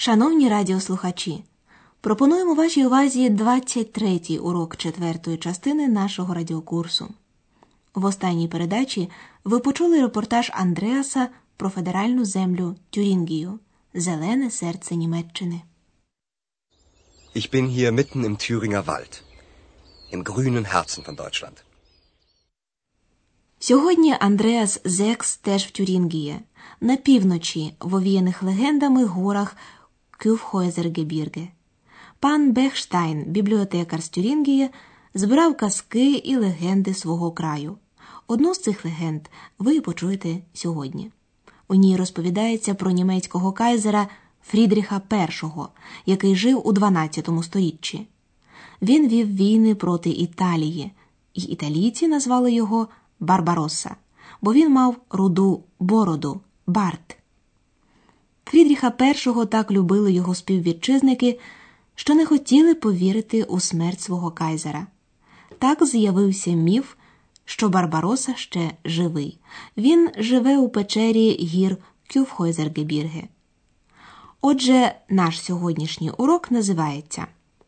Шановні радіослухачі, пропонуємо вашій увазі 23-й урок четвертої частини нашого радіокурсу. В останній передачі ви почули репортаж Андреаса про федеральну землю Тюрінгію Зелене серце Німеччини. Ich bin hier mitten im Thüringer Wald, im grünen Herzen von Deutschland. Сьогодні Андреас Зекс теж в Тюрінгії, на півночі в овіяних легендами горах Кюфхойзергебірге. Пан Бехштайн, бібліотекар з Тюрінгії, збирав казки і легенди свого краю. Одну з цих легенд ви почуєте сьогодні. У ній розповідається про німецького кайзера Фрідріха І, який жив у 12 столітті. Він вів війни проти Італії, і італійці назвали його Барбаросса, бо він мав руду бороду Барт. Фрідріха І так любили його співвітчизники, що не хотіли повірити у смерть свого кайзера. Так з'явився міф, що Барбароса ще живий. Він живе у печері гір Кюфхойзергебірге. Отже, наш сьогоднішній урок називається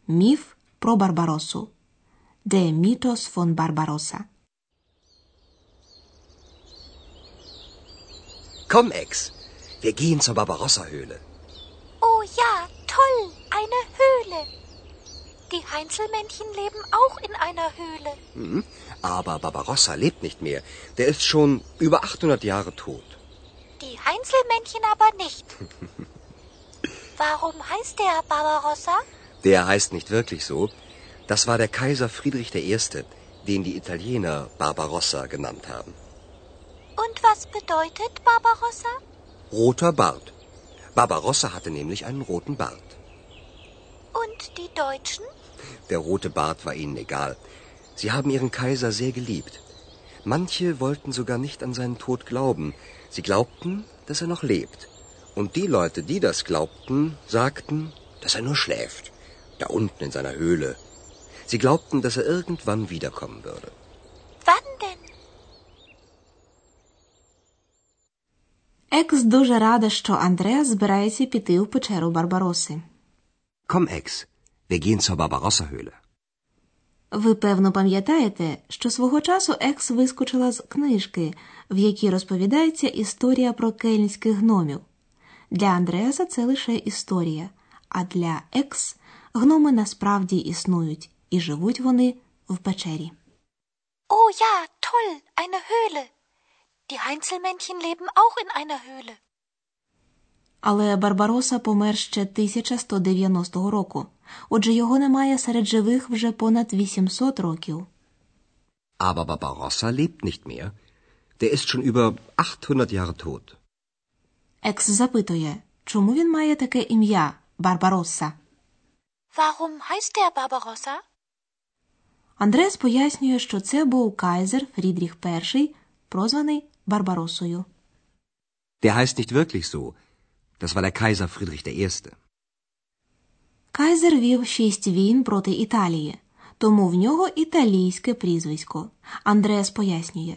Міф про Барбаросу. Де Мітос фон Барбароса. Ex, wir gehen zur Barbarossa-Höhle. Oh ja, toll, eine Höhle. Die Heinzelmännchen leben auch in einer Höhle. Hm, aber Barbarossa lebt nicht mehr. Der ist schon über 800 Jahre tot. Die Heinzelmännchen aber nicht. Warum heißt der Barbarossa? Der heißt nicht wirklich so. Das war der Kaiser Friedrich I., den die Italiener Barbarossa genannt haben. Und was bedeutet Barbarossa? Roter Bart. Barbarossa hatte nämlich einen roten Bart. Und die Deutschen? Der rote Bart war ihnen egal. Sie haben ihren Kaiser sehr geliebt. Manche wollten sogar nicht an seinen Tod glauben. Sie glaubten, dass er noch lebt. Und die Leute, die das glaubten, sagten, dass er nur schläft, da unten in seiner Höhle. Sie glaubten, dass er irgendwann wiederkommen würde. Wann denn? Екс дуже рада, що Андреас збирається піти в печеру Барбароси. Komm, Ex, wir gehen zur Barbarossa-Höhle. Ви певно пам'ятаєте, що свого часу Екс вискочила з книжки, в якій розповідається історія про кельнських гномів. Для Андреаса це лише історія, а для Екс гноми насправді існують і живуть вони в печері. Oh ja, toll, eine Höhle. Die Heinzelmännchen leben auch in einer Höhle. Але Барбароса помер ще 1190 року, отже його немає серед живих вже понад 800 років. Aber Barbarossa lebt nicht mehr. Der ist schon über 800 Jahre tot. Екс запитує, чому він має таке ім'я Барбаросса. Warum heißt der Barbarossa? Андреас пояснює, що це був кайзер Фрідріх І, прозваний Барбаросою. Der heißt nicht wirklich so. Das war der Kaiser Friedrich I. Кайзер вів шість війн проти Італії, тому в нього італійське прізвисько. Андреас пояснює,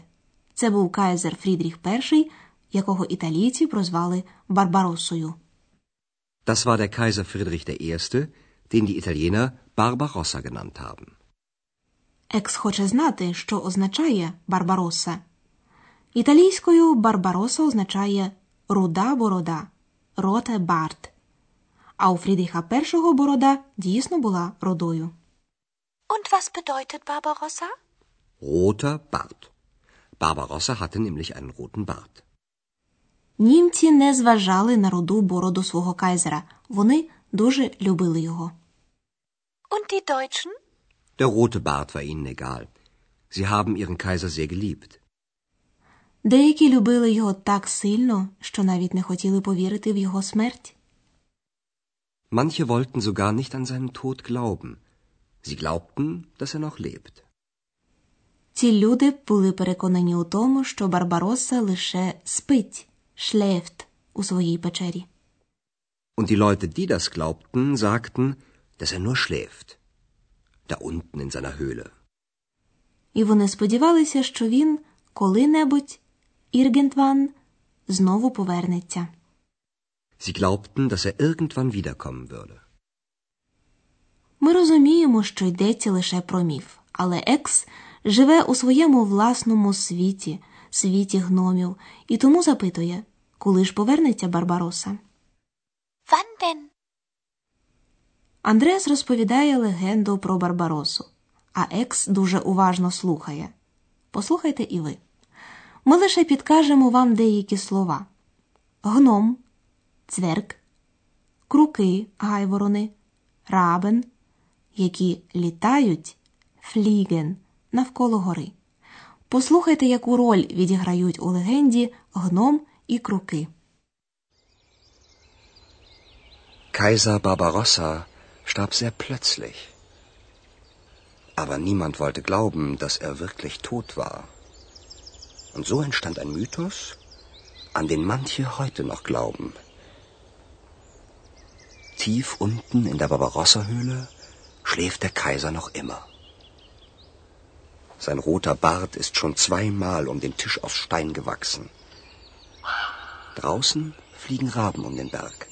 це був кайзер Фрідріх І, якого італійці прозвали Барбаросою. Das war der Kaiser Friedrich I., den die Italiener Barbarossa genannt haben. Екс хоче знати, що означає Барбаросса. Італійською Барбароса означає руда борода, роте барт. А у Фрідріха І борода дійсно була родою. Und was bedeutet Barbarossa? Roter Bart. Barbarossa hatte nämlich einen roten Bart. Німці не зважали на руду бороду свого кайзера. Вони дуже любили його. Und die Deutschen? Der rote Bart war ihnen egal. Sie haben ihren Kaiser sehr geliebt. Деякі любили його так сильно, що навіть не хотіли повірити в його смерть. Manche wollten sogar nicht an seinen Tod glauben. Sie glaubten, dass er noch lebt. Ці люди були переконані у тому, що Барбаросса лише спить, шлефт у своїй печері. Und die Leute, die das glaubten, sagten, dass er nur schläft. Da unten in seiner Höhle. І вони сподівалися, що він коли-небудь Іргентван знову повернеться. Sie glaubten, dass er irgendwann wiederkommen würde. Ми розуміємо, що йдеться лише про міф, але Екс живе у своєму власному світі, світі гномів, і тому запитує, коли ж повернеться Барбароса. Wann denn? Андреас розповідає легенду про Барбаросу, а Екс дуже уважно слухає. Послухайте і ви. Ми лише підкажемо вам деякі слова: гном, цверк, круки, гайворони, рабен, які літають, фліген навколо гори. Послухайте, яку роль відіграють у легенді гном і круки. Kaiser Barbarossa starb sehr plötzlich. Aber niemand wollte glauben, dass er wirklich tot war. Und so entstand ein Mythos, an den manche heute noch glauben. Tief unten in der Barbarossa-Höhle schläft der Kaiser noch immer. Sein roter Bart ist schon zweimal um den Tisch aus Stein gewachsen. Draußen fliegen Raben um den Berg.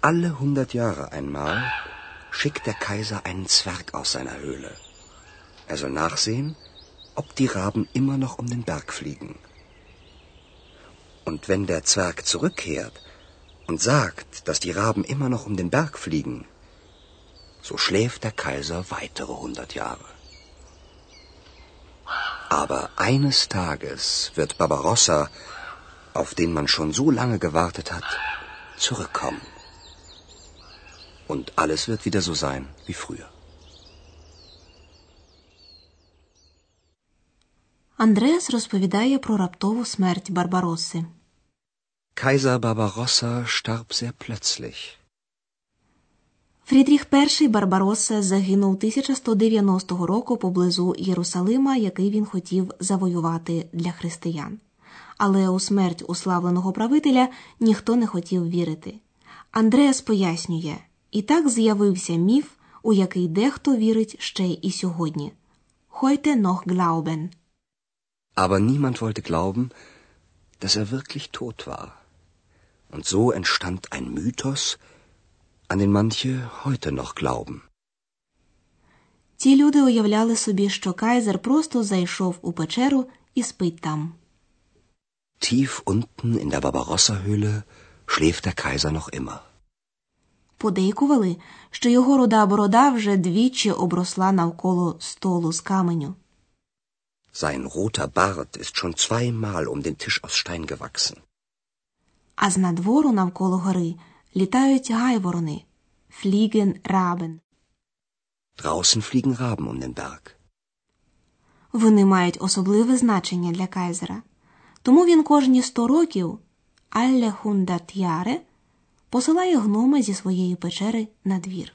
Alle hundert Jahre einmal schickt der Kaiser einen Zwerg aus seiner Höhle. Er soll nachsehen, ob die Raben immer noch um den Berg fliegen. Und wenn der Zwerg zurückkehrt und sagt, dass die Raben immer noch um den Berg fliegen, so schläft der Kaiser weitere hundert Jahre. Aber eines Tages wird Barbarossa, auf den man schon so lange gewartet hat, zurückkommen. Und alles wird wieder so sein wie früher. Андреас розповідає про раптову смерть Барбароси. Kaiser Barbarossa starb sehr plötzlich. Фрідріх І Барбаросса загинув 1190 року поблизу Єрусалима, який він хотів завоювати для християн. Але у смерть уславленого правителя ніхто не хотів вірити. Андреас пояснює і так з'явився міф, у який дехто вірить ще й і сьогодні. Heute noch glauben. Aber niemand wollte glauben, dass er wirklich tot war. Und so entstand ein Mythos, an den manche heute noch glauben. Ті люди уявляли собі, що кайзер просто зайшов у печеру і спить там. Tief unten in der Barbarossa-Höhle schläft der Kaiser noch immer. Подейкували, що його руда борода вже двічі обросла навколо столу з каменю. Sein roter Bart ist schon zweimal um den Tisch aus Stein gewachsen. А з надвору навколо гори літають гайворони фліген рабен. Draußen fliegen Raben um den Berg. Вони мають особливе значення для кайзера. Тому він кожні сто років hundert Jahre посилає гнома зі своєї печери на двір.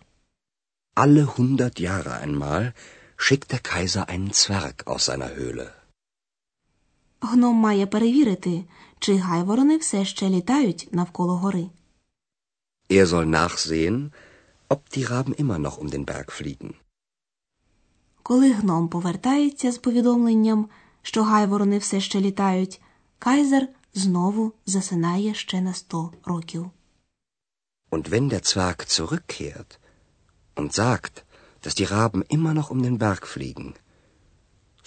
Alle hundert Jahre einmal schickt der Kaiser einen Zwerg aus seiner Höhle. Гном має перевірити, чи гайворони все ще літають навколо гори. Er soll nachsehen, ob die Raben immer noch um den Berg fliegen. Коли гном повертається з повідомленням, що гайворони все ще літають, кайзер знову засинає ще на сто років. Und wenn der Zwerg zurückkehrt und sagt, dass die Raben immer noch um den Berg fliegen,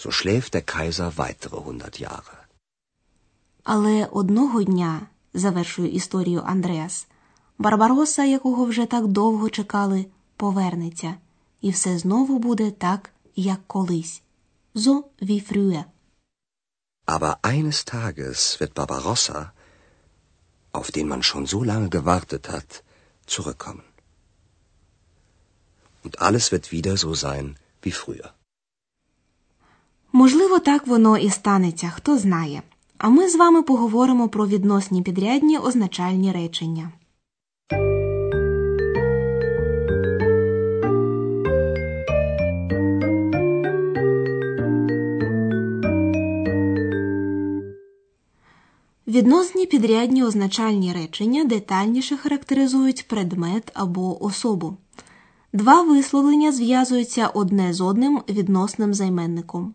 so schläft der Kaiser weitere hundert Jahre. Але одного дня, завершує історію Андреас, Барбароса, якого вже так довго чекали, повернеться, і все знову буде так, як колись. So wie früher. Aber eines Tages wird Barbarossa, auf den man schon so lange gewartet hat, zurückkommen. Und alles wird wieder so sein wie früher. Можливо, так воно і станеться, хто знає. А ми з вами поговоримо про відносні підрядні означальні речення. Відносні підрядні означальні речення детальніше характеризують предмет або особу. Два висловлення зв'язуються одне з одним відносним займенником.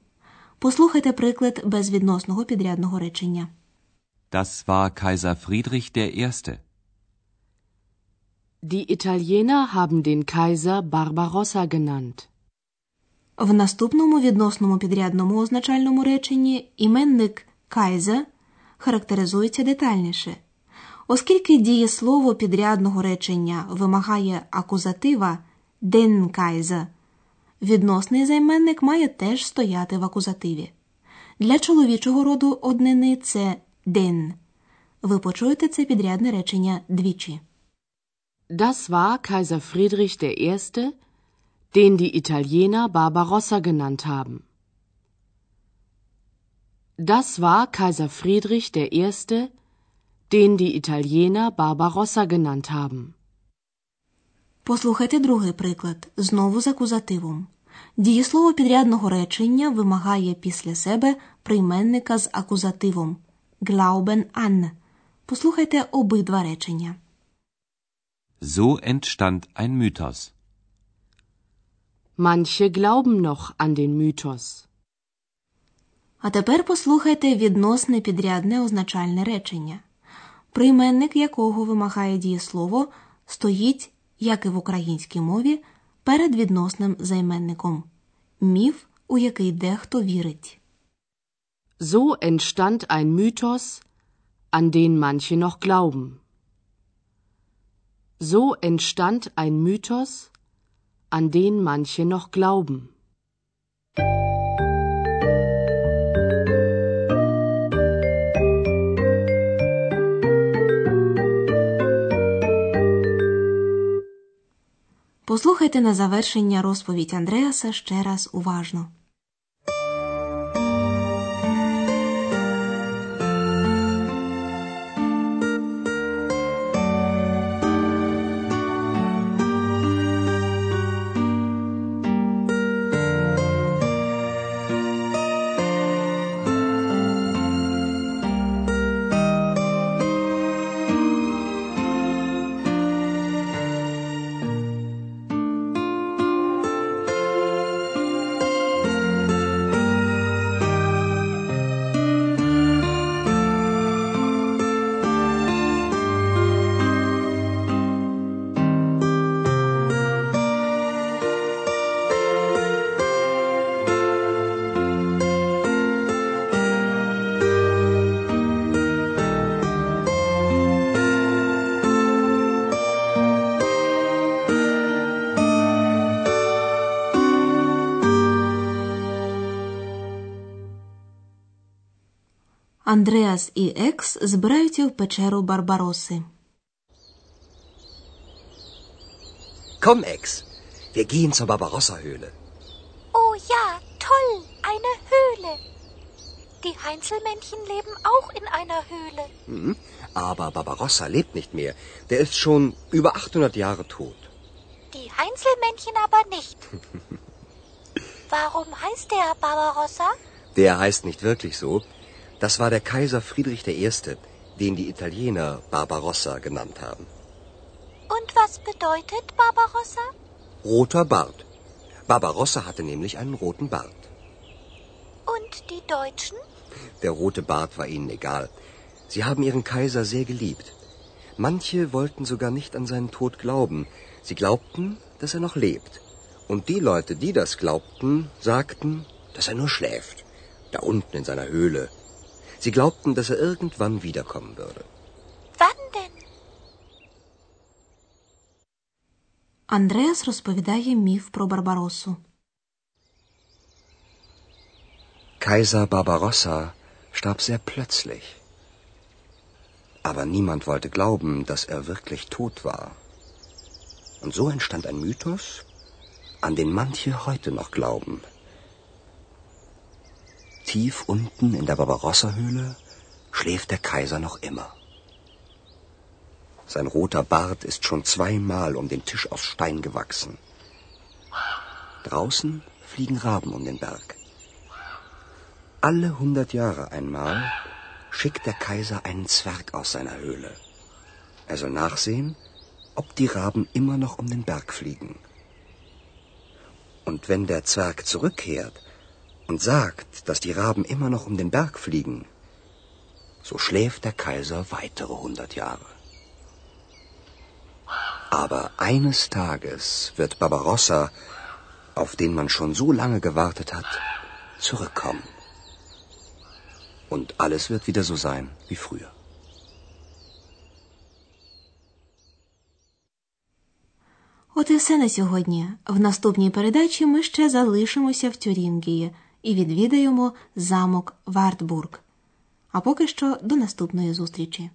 Послухайте приклад безвідносного підрядного речення. Das war Kaiser Friedrich I. Die Italiener haben den Kaiser Barbarossa genannt. В наступному відносному підрядному означальному реченні іменник кайза характеризується детальніше. Оскільки дієслово підрядного речення вимагає акузатива den Kaiser, відносний займенник має теж стояти в акузативі. Для чоловічого роду однини це den. Ви почуєте це підрядне речення двічі. Das war Kaiser Friedrich I., den die Italiener Barbarossa genannt haben. Das war Kaiser Friedrich I., den die Italiener Barbarossa genannt haben. Послухайте другий приклад, знову з акузативом. Дієслово підрядного речення вимагає після себе прийменника з акузативом glauben an. Послухайте обидва речення. So entstand ein Mythos. Manche glauben noch an den Mythos. А тепер послухайте відносне підрядне означальне речення, прийменник якого вимагає дієслово, стоїть, як і в українській мові, перед відносним займенником міф, у який дехто вірить. So entstand ein Mythos, an den manche noch glauben. So entstand ein Mythos, an den manche noch glauben. Послухайте на завершення розповідь Андреаса ще раз уважно. Андреас і Екс збираються в печеру Барбароси. Komm, Ex, wir gehen zur Barbarossa-Höhle. Oh ja, toll, eine Höhle. Die Heinzelmännchen leben auch in einer Höhle. Mhm. Aber Barbarossa lebt nicht mehr. Der ist schon über 800 Jahre tot. Die Heinzelmännchen aber nicht. Warum heißt der Barbarossa? Der heißt nicht wirklich so. Das war der Kaiser Friedrich I., den die Italiener Barbarossa genannt haben. Und was bedeutet Barbarossa? Roter Bart. Barbarossa hatte nämlich einen roten Bart. Und die Deutschen? Der rote Bart war ihnen egal. Sie haben ihren Kaiser sehr geliebt. Manche wollten sogar nicht an seinen Tod glauben. Sie glaubten, dass er noch lebt. Und die Leute, die das glaubten, sagten, dass er nur schläft. Da unten in seiner Höhle. Sie glaubten, dass er irgendwann wiederkommen würde. Wann denn? Андреас розповідає міф про Барбаросу. Kaiser Barbarossa starb sehr plötzlich. Aber niemand wollte glauben, dass er wirklich tot war. Und so entstand ein Mythos, an den manche heute noch glauben. Tief unten in der Barbarossa-Höhle schläft der Kaiser noch immer. Sein roter Bart ist schon zweimal um den Tisch aus Stein gewachsen. Draußen fliegen Raben um den Berg. Alle hundert Jahre einmal schickt der Kaiser einen Zwerg aus seiner Höhle. Er soll nachsehen, ob die Raben immer noch um den Berg fliegen. Und wenn der Zwerg zurückkehrt und sagt, dass die Raben immer noch um den Berg fliegen, so schläft der Kaiser weitere hundert Jahre. Aber eines Tages wird Barbarossa, auf den man schon so lange gewartet hat, zurückkommen. Und alles wird wieder so sein wie früher. От і все на сьогодні. В наступній передачі ми ще залишимося в Тюрінгії І відвідаємо замок Вартбург. А поки що до наступної зустрічі.